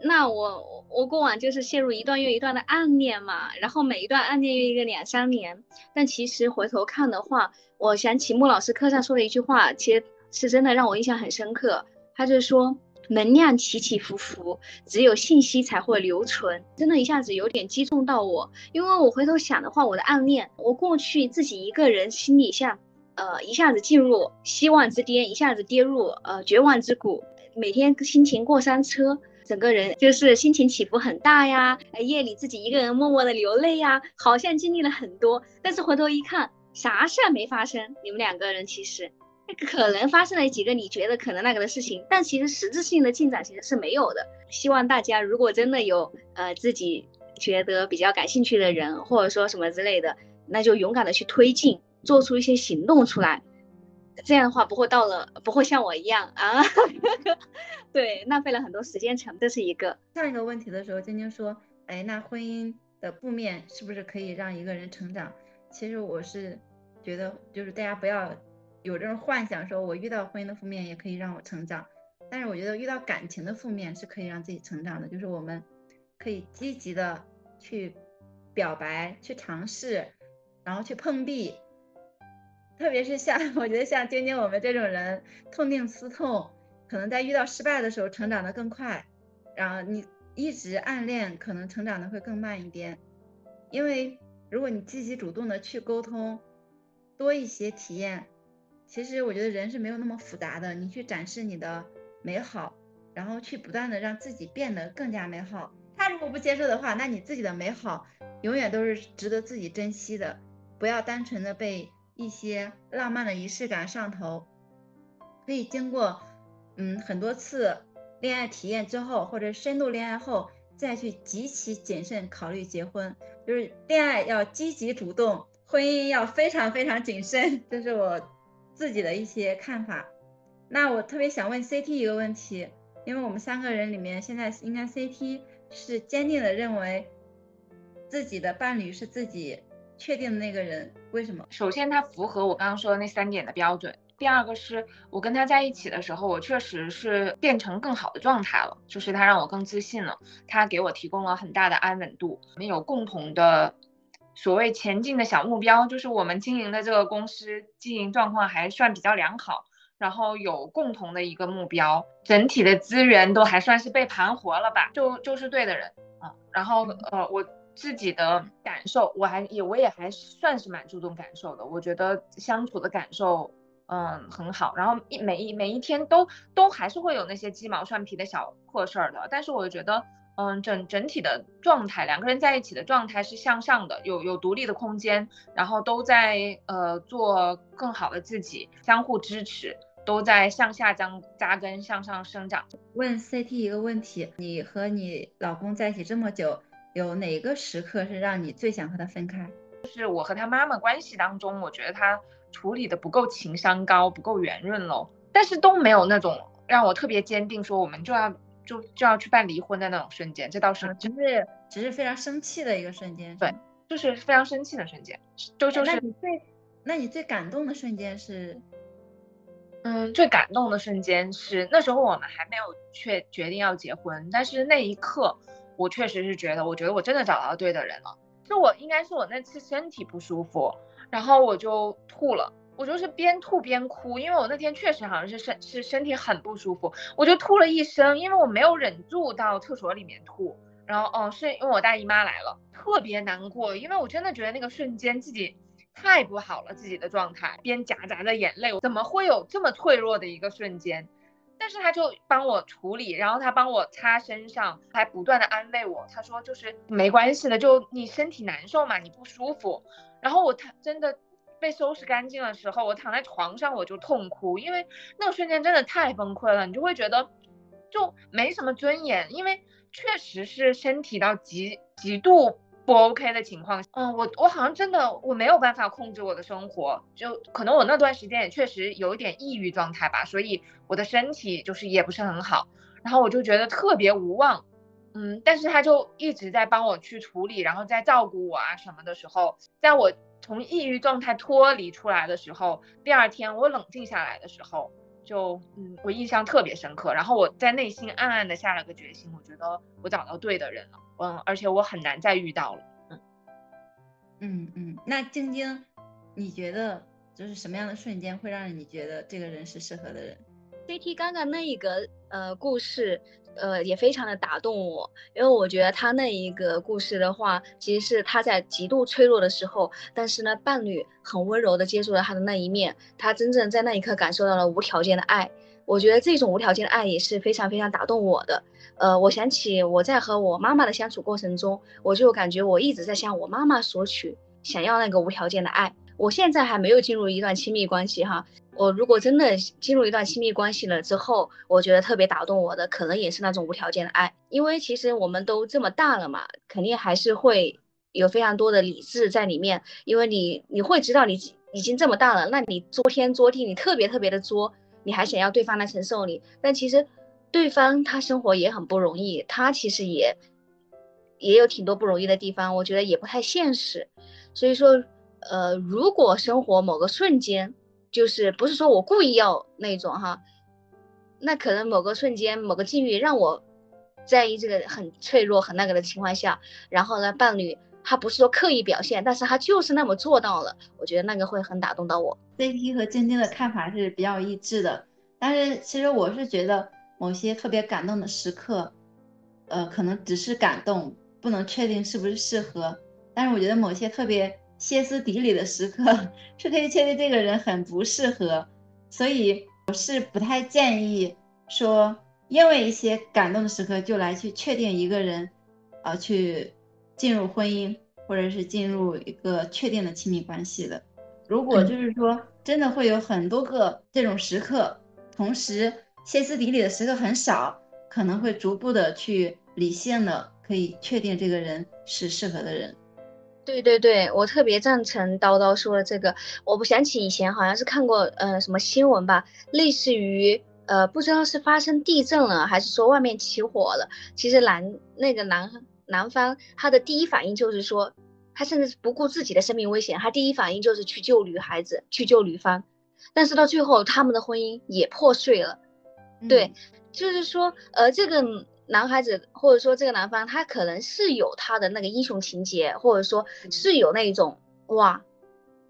那我我过往就是陷入一段又一段的暗恋嘛，然后每一段暗恋又一个两三年，但其实回头看的话，我想起穆老师课上说的一句话，其实是真的让我印象很深刻。他就说，能量起起伏伏，只有信息才会留存。真的，一下子有点击中到我，因为我回头想的话，我的暗恋，我过去自己一个人心里像，呃，一下子进入希望之巅，一下子跌入呃绝望之谷，每天心情过山车。整个人就是心情起伏很大呀，夜里自己一个人默默的流泪呀，好像经历了很多，但是回头一看，啥事儿没发生。你们两个人其实可能发生了几个你觉得可能那个的事情，但其实实质性的进展其实是没有的。希望大家如果真的有呃自己觉得比较感兴趣的人，或者说什么之类的，那就勇敢的去推进，做出一些行动出来。这样的话不会到了，不会像我一样啊，对，浪费了很多时间成本，这是一个。上一个问题的时候，晶晶说，哎，那婚姻的负面是不是可以让一个人成长？其实我是觉得，就是大家不要有这种幻想，说我遇到婚姻的负面也可以让我成长。但是我觉得遇到感情的负面是可以让自己成长的，就是我们可以积极的去表白、去尝试，然后去碰壁。特别是像 我觉得像晶晶我们这种人，痛定思痛，可能在遇到失败的时候成长的更快。然后你一直暗恋，可能成长的会更慢一点。因为如果你积极主动的去沟通，多一些体验，其实我觉得人是没有那么复杂的。你去展示你的美好，然后去不断的让自己变得更加美好。他如果不接受的话，那你自己的美好永远都是值得自己珍惜的。不要单纯的被。一些浪漫的仪式感上头，可以经过嗯很多次恋爱体验之后，或者深度恋爱后，再去极其谨慎考虑结婚。就是恋爱要积极主动，婚姻要非常非常谨慎。这是我自己的一些看法。那我特别想问 CT 一个问题，因为我们三个人里面，现在应该 CT 是坚定的认为自己的伴侣是自己。确定的那个人为什么？首先，他符合我刚刚说的那三点的标准。第二个是我跟他在一起的时候，我确实是变成更好的状态了，就是他让我更自信了，他给我提供了很大的安稳度。我们有共同的所谓前进的小目标，就是我们经营的这个公司经营状况还算比较良好，然后有共同的一个目标，整体的资源都还算是被盘活了吧，就就是对的人啊。然后呃我。自己的感受，我还也我也还算是蛮注重感受的。我觉得相处的感受，嗯，很好。然后一每一每一天都都还是会有那些鸡毛蒜皮的小破事儿的。但是我觉得，嗯，整整体的状态，两个人在一起的状态是向上的，有有独立的空间，然后都在呃做更好的自己，相互支持，都在向下扎扎根，向上生长。问 CT 一个问题：你和你老公在一起这么久？有哪个时刻是让你最想和他分开？就是我和他妈妈关系当中，我觉得他处理的不够情商高，不够圆润喽。但是都没有那种让我特别坚定说我们就要就就要去办离婚的那种瞬间。这倒是，只是只是非常生气的一个瞬间。对，就是非常生气的瞬间。就就是。那你最那你最感动的瞬间是？嗯，最感动的瞬间是那时候我们还没有确决定要结婚，但是那一刻。我确实是觉得，我觉得我真的找到对的人了。就我应该是我那次身体不舒服，然后我就吐了。我就是边吐边哭，因为我那天确实好像是身是身体很不舒服，我就吐了一声，因为我没有忍住到厕所里面吐。然后哦，是因为我大姨妈来了，特别难过，因为我真的觉得那个瞬间自己太不好了，自己的状态，边夹杂着眼泪，怎么会有这么脆弱的一个瞬间？但是他就帮我处理，然后他帮我擦身上，还不断的安慰我。他说就是没关系的，就你身体难受嘛，你不舒服。然后我躺真的被收拾干净的时候，我躺在床上我就痛哭，因为那个瞬间真的太崩溃了，你就会觉得就没什么尊严，因为确实是身体到极极度。不 OK 的情况，嗯，我我好像真的我没有办法控制我的生活，就可能我那段时间也确实有一点抑郁状态吧，所以我的身体就是也不是很好，然后我就觉得特别无望，嗯，但是他就一直在帮我去处理，然后在照顾我啊什么的时候，在我从抑郁状态脱离出来的时候，第二天我冷静下来的时候，就嗯，我印象特别深刻，然后我在内心暗暗的下了个决心，我觉得我找到对的人了。嗯，而且我很难再遇到了。嗯嗯嗯，那晶晶，你觉得就是什么样的瞬间会让你觉得这个人是适合的人？CT 刚刚那一个呃故事，呃也非常的打动我，因为我觉得他那一个故事的话，其实是他在极度脆弱的时候，但是呢伴侣很温柔的接住了他的那一面，他真正在那一刻感受到了无条件的爱。我觉得这种无条件的爱也是非常非常打动我的。呃，我想起我在和我妈妈的相处过程中，我就感觉我一直在向我妈妈索取，想要那个无条件的爱。我现在还没有进入一段亲密关系哈，我如果真的进入一段亲密关系了之后，我觉得特别打动我的，可能也是那种无条件的爱。因为其实我们都这么大了嘛，肯定还是会有非常多的理智在里面。因为你你会知道你已经这么大了，那你作天作地，你特别特别的作。你还想要对方来承受你，但其实对方他生活也很不容易，他其实也也有挺多不容易的地方，我觉得也不太现实。所以说，呃，如果生活某个瞬间，就是不是说我故意要那种哈，那可能某个瞬间、某个境遇让我在意这个很脆弱、很那个的情况下，然后呢，伴侣他不是说刻意表现，但是他就是那么做到了，我觉得那个会很打动到我。CT 和晶晶的看法是比较一致的，但是其实我是觉得某些特别感动的时刻，呃，可能只是感动，不能确定是不是适合。但是我觉得某些特别歇斯底里的时刻，是可以确定这个人很不适合。所以我是不太建议说，因为一些感动的时刻就来去确定一个人，呃，去进入婚姻或者是进入一个确定的亲密关系的。如果就是说。真的会有很多个这种时刻，同时歇斯底里的时刻很少，可能会逐步的去理性的可以确定这个人是适合的人。对对对，我特别赞成叨叨说的这个。我不想起以前好像是看过呃什么新闻吧，类似于呃不知道是发生地震了还是说外面起火了，其实男那个男男方他的第一反应就是说。他甚至不顾自己的生命危险，他第一反应就是去救女孩子，去救女方。但是到最后，他们的婚姻也破碎了。对，就是说，呃，这个男孩子或者说这个男方，他可能是有他的那个英雄情节，或者说是有那种哇，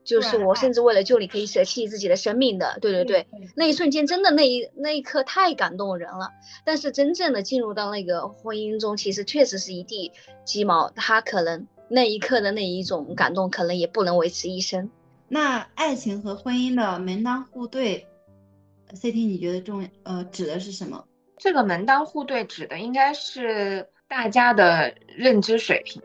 就是我甚至为了救你可以舍弃自己的生命的。对对对，那一瞬间真的那一那一刻太感动人了。但是真正的进入到那个婚姻中，其实确实是一地鸡毛，他可能。那一刻的那一种感动，可能也不能维持一生。那爱情和婚姻的门当户对，CT 你觉得重呃指的是什么？这个门当户对指的应该是大家的认知水平，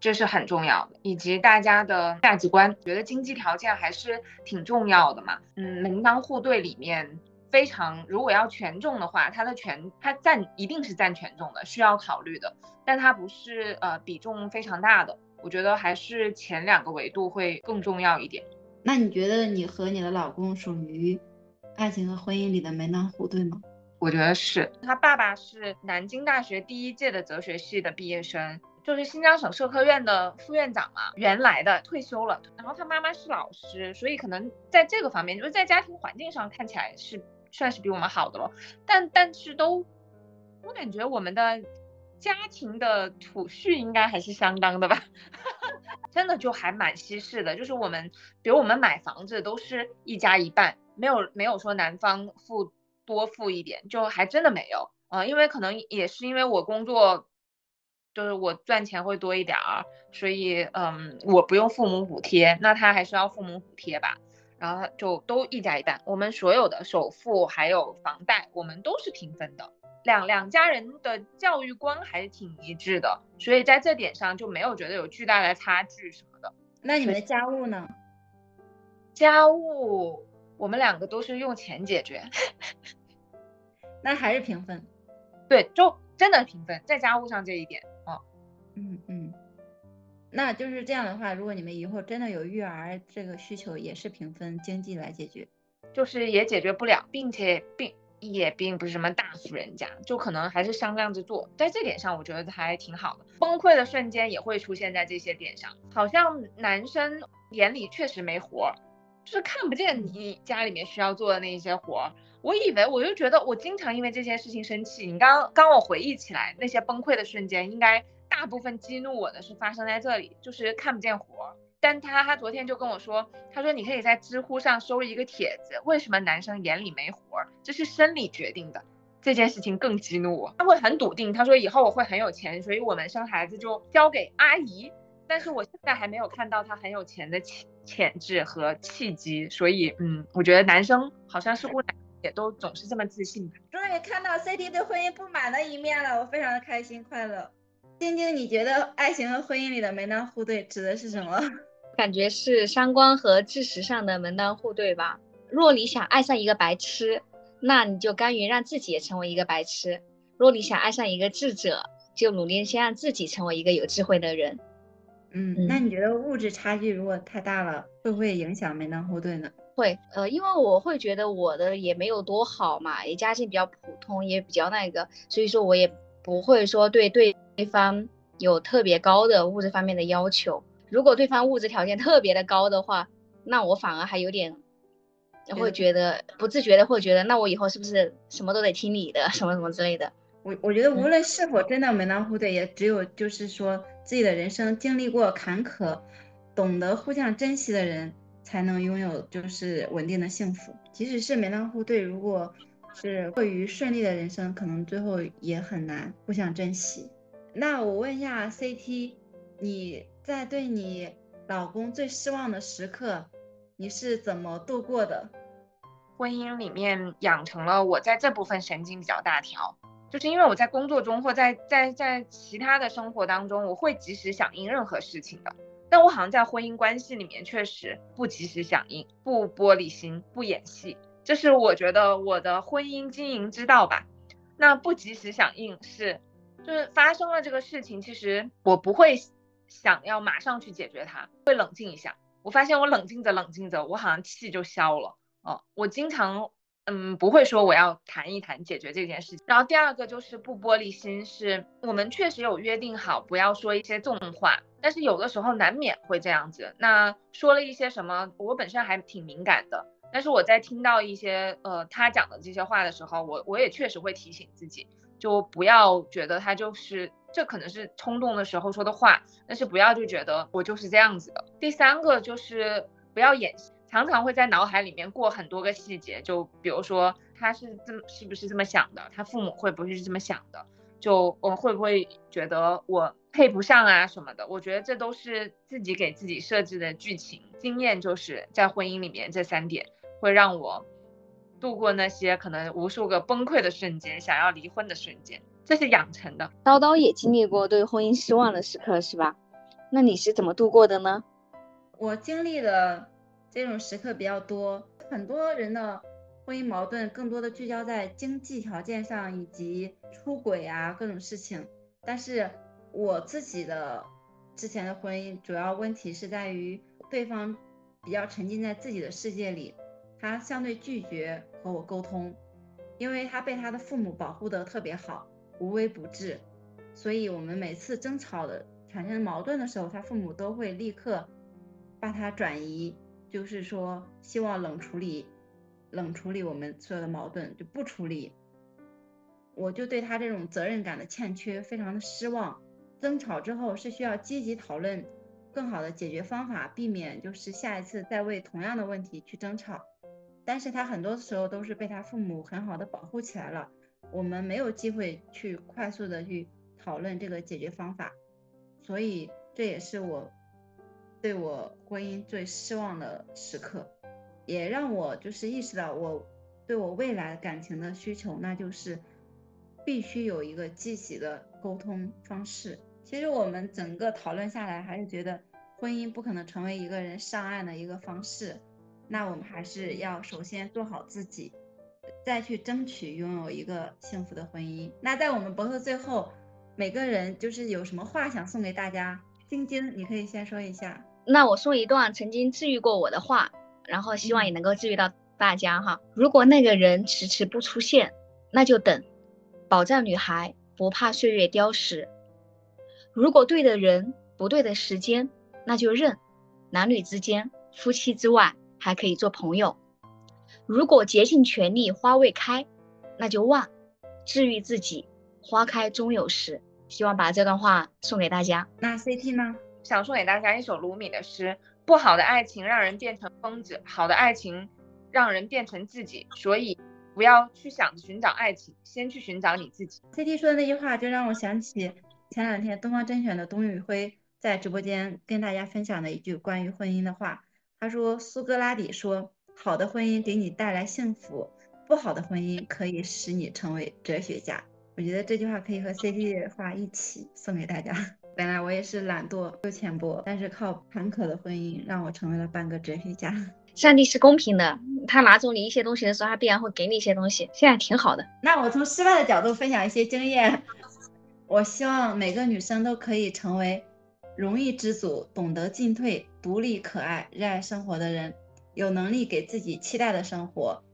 这是很重要的，以及大家的价值观。觉得经济条件还是挺重要的嘛。嗯，门当户对里面。非常，如果要权重的话，它的权它占一定是占权重的，需要考虑的，但它不是呃比重非常大的。我觉得还是前两个维度会更重要一点。那你觉得你和你的老公属于爱情和婚姻里的门当户对吗？我觉得是。他爸爸是南京大学第一届的哲学系的毕业生，就是新疆省社科院的副院长嘛，原来的退休了。然后他妈妈是老师，所以可能在这个方面，就是在家庭环境上看起来是。算是比我们好的了，但但是都，我感觉我们的家庭的储蓄应该还是相当的吧，真的就还蛮稀释的。就是我们，比如我们买房子都是一家一半，没有没有说男方付多付一点，就还真的没有。呃，因为可能也是因为我工作。就是我赚钱会多一点儿，所以嗯，我不用父母补贴，那他还是要父母补贴吧。然后就都一家一半，我们所有的首付还有房贷，我们都是平分的。两两家人的教育观还是挺一致的，所以在这点上就没有觉得有巨大的差距什么的。那你们的家务呢？家务我们两个都是用钱解决，那还是平分。对，就真的平分，在家务上这一点啊，嗯嗯。那就是这样的话，如果你们以后真的有育儿这个需求，也是平分经济来解决，就是也解决不了，并且并也并不是什么大富人家，就可能还是商量着做，在这点上我觉得还挺好的。崩溃的瞬间也会出现在这些点上，好像男生眼里确实没活儿，就是看不见你家里面需要做的那些活儿。我以为我就觉得我经常因为这件事情生气，你刚刚我回忆起来那些崩溃的瞬间，应该。大部分激怒我的是发生在这里，就是看不见活儿。但他他昨天就跟我说，他说你可以在知乎上搜一个帖子，为什么男生眼里没活儿？这是生理决定的。这件事情更激怒我。他会很笃定，他说以后我会很有钱，所以我们生孩子就交给阿姨。但是我现在还没有看到他很有钱的潜潜质和契机，所以嗯，我觉得男生好像似乎也都总是这么自信吧。终于看到 CD 对婚姻不满的一面了，我非常的开心快乐。晶晶，你觉得爱情和婚姻里的门当户对指的是什么？感觉是三观和知识上的门当户对吧？若你想爱上一个白痴，那你就甘于让自己也成为一个白痴；若你想爱上一个智者，就努力先让自己成为一个有智慧的人。嗯，那你觉得物质差距如果太大了，会不会影响门当户对呢？会，呃，因为我会觉得我的也没有多好嘛，也家境比较普通，也比较那个，所以说我也不会说对对。对方有特别高的物质方面的要求，如果对方物质条件特别的高的话，那我反而还有点会觉得不自觉的会觉得，那我以后是不是什么都得听你的，什么什么之类的？我我觉得无论是否真的门当户对，也只有就是说自己的人生经历过坎坷，懂得互相珍惜的人，才能拥有就是稳定的幸福。即使是门当户对，如果是过于顺利的人生，可能最后也很难互相珍惜。那我问一下 CT，你在对你老公最失望的时刻，你是怎么度过的？婚姻里面养成了我在这部分神经比较大条，就是因为我在工作中或在在在其他的生活当中，我会及时响应任何事情的。但我好像在婚姻关系里面确实不及时响应，不玻璃心，不演戏，这是我觉得我的婚姻经营之道吧。那不及时响应是。就是发生了这个事情，其实我不会想要马上去解决它，会冷静一下。我发现我冷静着冷静着，我好像气就消了。哦，我经常嗯不会说我要谈一谈解决这件事情。然后第二个就是不玻璃心，是我们确实有约定好不要说一些重话，但是有的时候难免会这样子。那说了一些什么，我本身还挺敏感的，但是我在听到一些呃他讲的这些话的时候，我我也确实会提醒自己。就不要觉得他就是这可能是冲动的时候说的话，但是不要就觉得我就是这样子的。第三个就是不要演戏，常常会在脑海里面过很多个细节，就比如说他是这么是不是这么想的，他父母会不会是这么想的，就我会不会觉得我配不上啊什么的。我觉得这都是自己给自己设置的剧情。经验就是在婚姻里面这三点会让我。度过那些可能无数个崩溃的瞬间，想要离婚的瞬间，这是养成的。叨叨也经历过对婚姻失望的时刻，是吧？那你是怎么度过的呢？我经历的这种时刻比较多，很多人的婚姻矛盾更多的聚焦在经济条件上以及出轨啊各种事情。但是我自己的之前的婚姻主要问题是在于对方比较沉浸在自己的世界里。他相对拒绝和我沟通，因为他被他的父母保护的特别好，无微不至，所以我们每次争吵的产生矛盾的时候，他父母都会立刻把他转移，就是说希望冷处理，冷处理我们所有的矛盾就不处理。我就对他这种责任感的欠缺非常的失望。争吵之后是需要积极讨论更好的解决方法，避免就是下一次再为同样的问题去争吵。但是他很多时候都是被他父母很好的保护起来了，我们没有机会去快速的去讨论这个解决方法，所以这也是我对我婚姻最失望的时刻，也让我就是意识到我对我未来感情的需求，那就是必须有一个积极的沟通方式。其实我们整个讨论下来，还是觉得婚姻不可能成为一个人上岸的一个方式。那我们还是要首先做好自己，再去争取拥有一个幸福的婚姻。那在我们博客最后，每个人就是有什么话想送给大家？晶晶，你可以先说一下。那我送一段曾经治愈过我的话，然后希望也能够治愈到大家哈。如果那个人迟迟不出现，那就等，保障女孩不怕岁月雕蚀。如果对的人不对的时间，那就认。男女之间，夫妻之外，还可以做朋友。如果竭尽全力花未开，那就忘。治愈自己，花开终有时。希望把这段话送给大家。那 CT 呢？想送给大家一首卢米的诗：不好的爱情让人变成疯子，好的爱情让人变成自己。所以不要去想着寻找爱情，先去寻找你自己。CT 说的那句话就让我想起。前两天东方甄选的董宇辉在直播间跟大家分享的一句关于婚姻的话，他说：“苏格拉底说，好的婚姻给你带来幸福，不好的婚姻可以使你成为哲学家。”我觉得这句话可以和 C D 的话一起送给大家。本来我也是懒惰又浅薄，但是靠坎坷的婚姻让我成为了半个哲学家。上帝是公平的，他拿走你一些东西的时候，他必然会给你一些东西。现在挺好的。那我从失败的角度分享一些经验。我希望每个女生都可以成为容易知足、懂得进退、独立、可爱、热爱生活的人，有能力给自己期待的生活，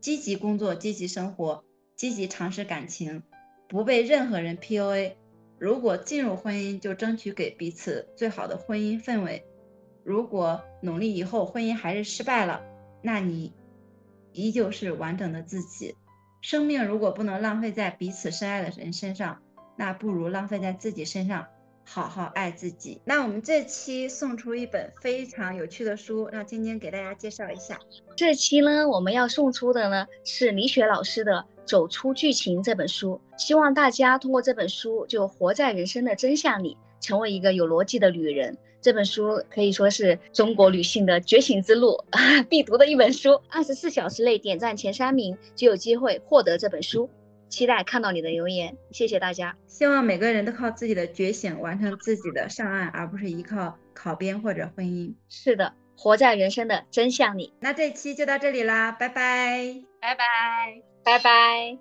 积极工作、积极生活、积极尝试感情，不被任何人 PUA。如果进入婚姻，就争取给彼此最好的婚姻氛围。如果努力以后婚姻还是失败了，那你依旧是完整的自己。生命如果不能浪费在彼此深爱的人身上。那不如浪费在自己身上，好好爱自己。那我们这期送出一本非常有趣的书，让晶晶给大家介绍一下。这期呢，我们要送出的呢是李雪老师的《走出剧情》这本书，希望大家通过这本书就活在人生的真相里，成为一个有逻辑的女人。这本书可以说是中国女性的觉醒之路 必读的一本书。二十四小时内点赞前三名就有机会获得这本书。期待看到你的留言，谢谢大家。希望每个人都靠自己的觉醒完成自己的上岸，而不是依靠考编或者婚姻。是的，活在人生的真相里。那这期就到这里啦，拜拜，拜拜，拜拜。